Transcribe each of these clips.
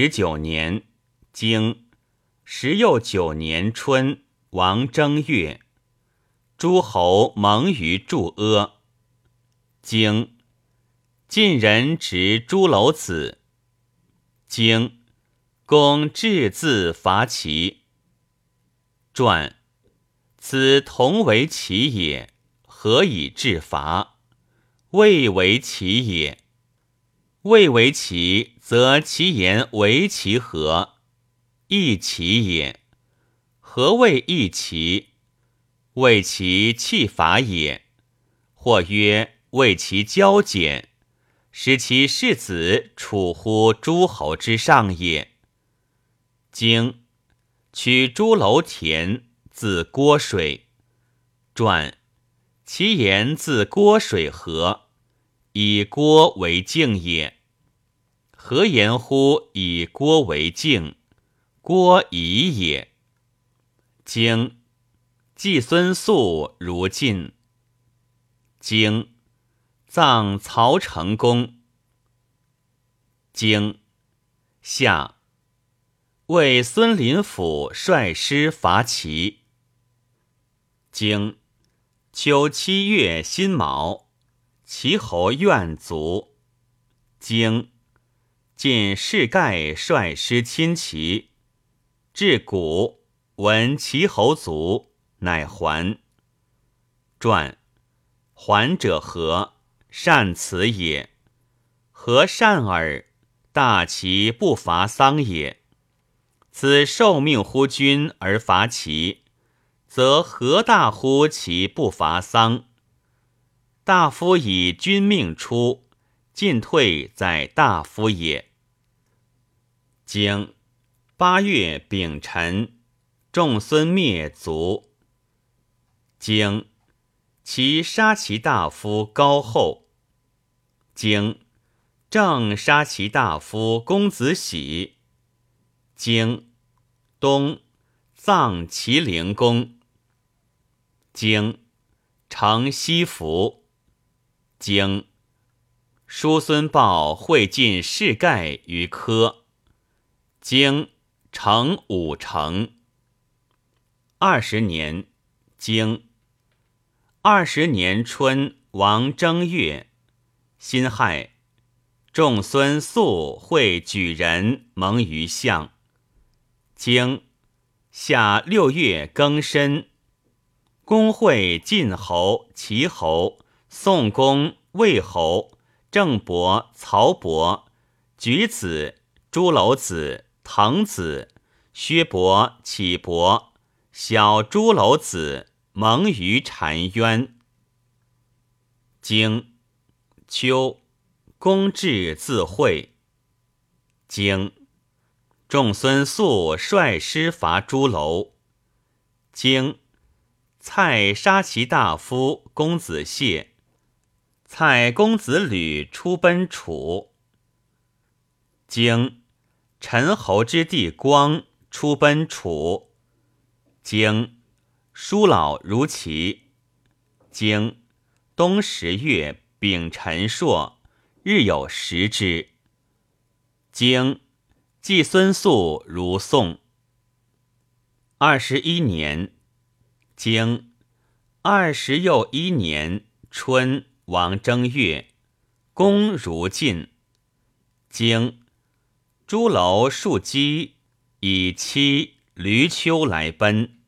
十九年，经十又九年春，王正月，诸侯盟于祝阿。经晋人执朱楼子。经公至字伐齐。传此同为齐也，何以治伐？未为齐也。未为其，则其言为其何？亦其也。何谓亦其？谓其弃法也。或曰为其交简，使其世子处乎诸侯之上也。经取朱楼田。自郭水传，其言自郭水河？以郭为镜也。何言乎？以郭为敬，郭夷也。经季孙宿如晋。经葬曹成公。经夏为孙林甫率师伐齐。经秋七月辛卯，齐侯怨卒。经晋士盖率师侵齐，至谷，闻齐侯卒，乃还。传还者何？善辞也。何善耳？大齐不伐丧也。此受命乎君而伐齐。则何大乎其不伐丧？大夫以君命出，进退在大夫也。经八月丙辰，仲孙灭族。经其杀其大夫高后。经正杀其大夫公子喜。经东葬齐灵公。经承西服，经叔孙豹会尽士盖于科，经成五成。二十年，经二十年春，王正月，辛亥，仲孙宿会举人蒙于相。经夏六月庚申。公会晋侯、齐侯、宋公、魏侯、郑伯、曹伯、举子、朱楼子、滕子、薛伯、启伯、小朱楼子蒙于澶渊。经秋，公至自会。经仲孙宿率师伐朱楼。经蔡杀其大夫公子谢，蔡公子吕出奔楚。经陈侯之弟光出奔楚。经叔老如齐。经冬十月丙辰朔，日有食之。经季孙宿如宋。二十一年。经二十又一年春，王正月，公如晋。经朱楼树基以妻闾丘来奔。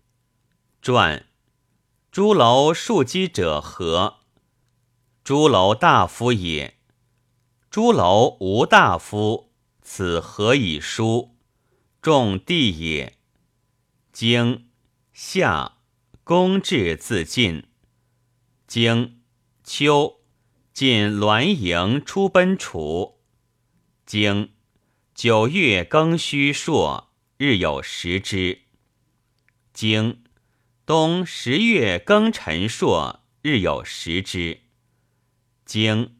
传朱楼树基者何？朱楼大夫也。朱楼无大夫，此何以书？众弟也。经夏。公至自尽。经秋，晋栾营出奔楚。经九月庚戌朔，日有食之。经冬十月庚辰朔，日有食之。经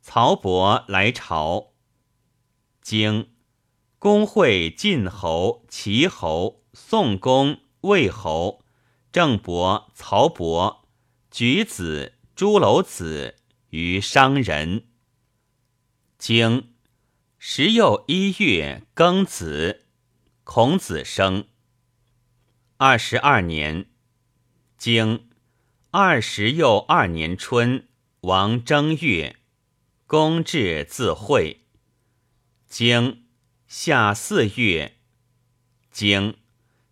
曹伯来朝。经公会晋侯、齐侯、宋公、魏侯。郑伯、曹伯、举子、朱楼子于商人。经时又一月庚子，孔子生。二十二年，经二十又二年春，王正月，公至自会。经夏四月，经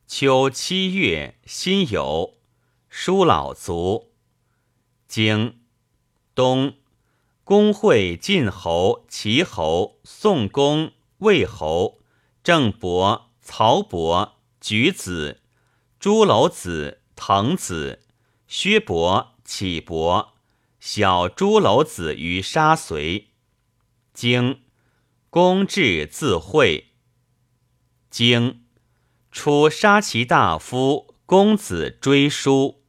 秋七月辛酉，叔老卒。经东。公会晋侯、齐侯、宋公、魏侯、郑伯、曹伯、举子、朱楼子、滕子、薛伯、启伯，小朱楼子于沙随。经公至自会。经出杀其大夫公子追书。